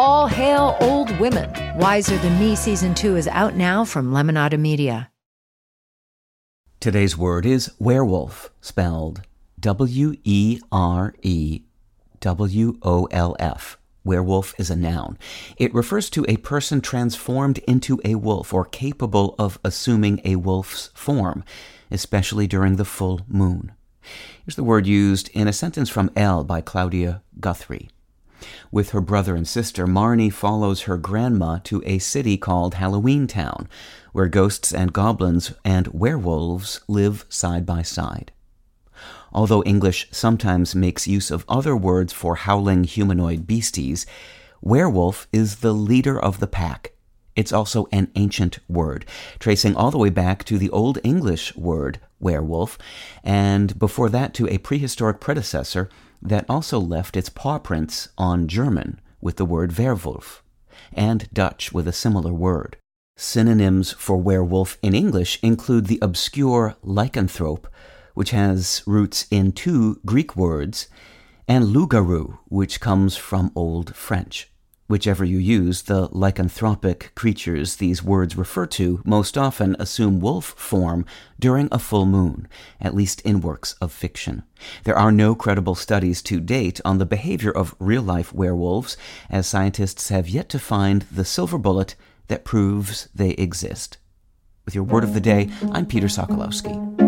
All hail old women. Wiser Than Me season two is out now from Lemonada Media. Today's word is werewolf, spelled W E R E W O Elle F. Werewolf is a noun. It refers to a person transformed into a wolf or capable of assuming a wolf's form, especially during the full moon. Here's the word used in a sentence from L by Claudia Guthrie. With her brother and sister, Marnie follows her grandma to a city called Halloween Town, where ghosts and goblins and werewolves live side by side. Although English sometimes makes use of other words for howling humanoid beasties, werewolf is the leader of the pack. It's also an ancient word, tracing all the way back to the Old English word werewolf, and before that to a prehistoric predecessor that also left its paw prints on German with the word Werwolf, and Dutch with a similar word. Synonyms for werewolf in English include the obscure lycanthrope, which has roots in two Greek words, and loup-garou, which comes from Old French. Whichever you use, the lycanthropic creatures these words refer to most often assume wolf form during a full moon, at least in works of fiction. There are no credible studies to date on the behavior of real life werewolves, as scientists have yet to find the silver bullet that proves they exist. With your word of the day, I'm Peter Sokolowski.